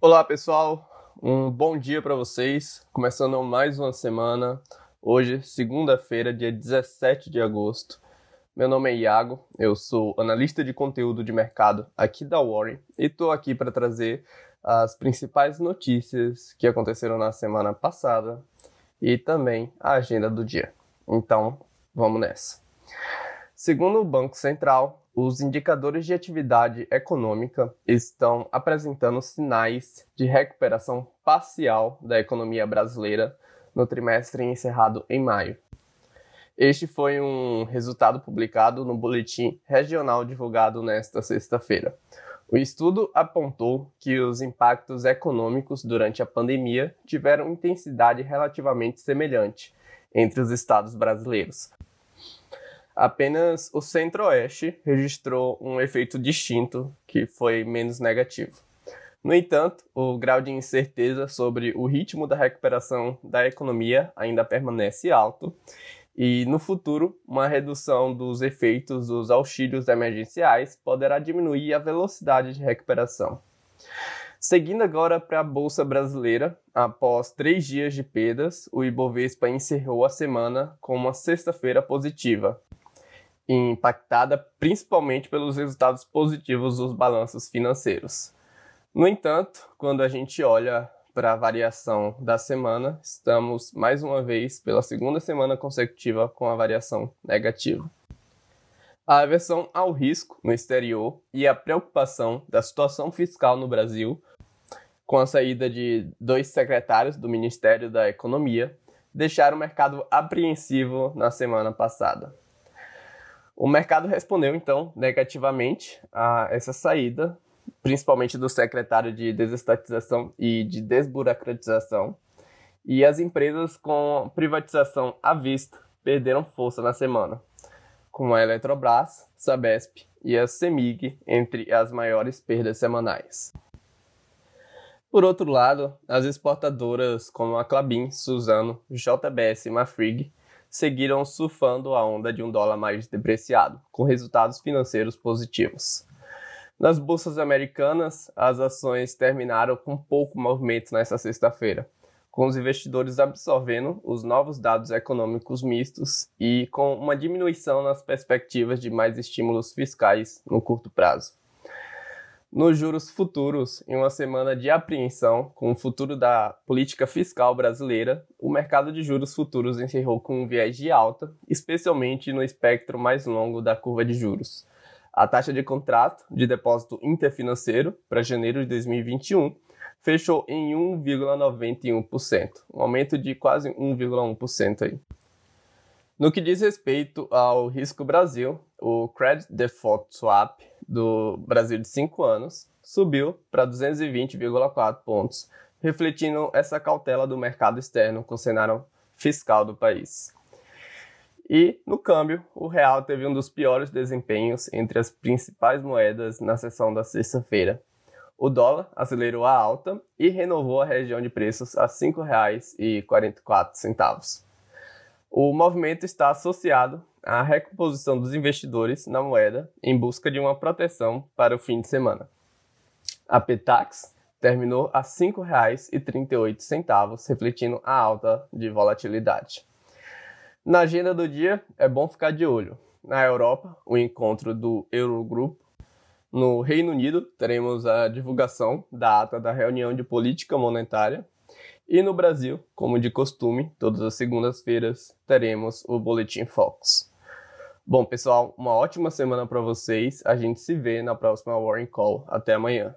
Olá pessoal, um bom dia para vocês. Começando mais uma semana. Hoje, segunda-feira, dia 17 de agosto. Meu nome é Iago, eu sou analista de conteúdo de mercado aqui da Warren e estou aqui para trazer as principais notícias que aconteceram na semana passada e também a agenda do dia. Então, vamos nessa. Segundo o Banco Central, os indicadores de atividade econômica estão apresentando sinais de recuperação parcial da economia brasileira no trimestre encerrado em maio. Este foi um resultado publicado no boletim regional divulgado nesta sexta-feira. O estudo apontou que os impactos econômicos durante a pandemia tiveram intensidade relativamente semelhante entre os estados brasileiros, Apenas o Centro-Oeste registrou um efeito distinto, que foi menos negativo. No entanto, o grau de incerteza sobre o ritmo da recuperação da economia ainda permanece alto, e no futuro, uma redução dos efeitos dos auxílios emergenciais poderá diminuir a velocidade de recuperação. Seguindo agora para a Bolsa Brasileira, após três dias de perdas, o Ibovespa encerrou a semana com uma sexta-feira positiva, impactada principalmente pelos resultados positivos dos balanços financeiros. No entanto, quando a gente olha para a variação da semana, estamos mais uma vez pela segunda semana consecutiva com a variação negativa. A aversão ao risco no exterior e a preocupação da situação fiscal no Brasil, com a saída de dois secretários do Ministério da Economia, deixaram o mercado apreensivo na semana passada. O mercado respondeu, então, negativamente a essa saída, principalmente do secretário de desestatização e de desburocratização, e as empresas com privatização à vista perderam força na semana, como a Eletrobras, Sabesp e a Semig, entre as maiores perdas semanais. Por outro lado, as exportadoras como a Clabin, Suzano, JBS e Mafrig seguiram surfando a onda de um dólar mais depreciado, com resultados financeiros positivos. Nas bolsas americanas, as ações terminaram com pouco movimento nesta sexta-feira, com os investidores absorvendo os novos dados econômicos mistos e com uma diminuição nas perspectivas de mais estímulos fiscais no curto prazo. Nos juros futuros, em uma semana de apreensão com o futuro da política fiscal brasileira, o mercado de juros futuros encerrou com um viés de alta, especialmente no espectro mais longo da curva de juros. A taxa de contrato de depósito interfinanceiro para janeiro de 2021 fechou em 1,91%, um aumento de quase 1,1% aí. No que diz respeito ao risco Brasil, o Credit Default Swap do Brasil de 5 anos subiu para 220,4 pontos, refletindo essa cautela do mercado externo com o cenário fiscal do país. E no câmbio, o real teve um dos piores desempenhos entre as principais moedas na sessão da sexta-feira. O dólar acelerou a alta e renovou a região de preços a R$ 5,44. O movimento está associado à recomposição dos investidores na moeda em busca de uma proteção para o fim de semana. A Petax terminou a R$ 5,38, refletindo a alta de volatilidade. Na agenda do dia, é bom ficar de olho. Na Europa, o encontro do Eurogrupo. No Reino Unido, teremos a divulgação da ata da reunião de política monetária e no Brasil, como de costume, todas as segundas-feiras teremos o Boletim Fox. Bom, pessoal, uma ótima semana para vocês. A gente se vê na próxima Warren Call. Até amanhã.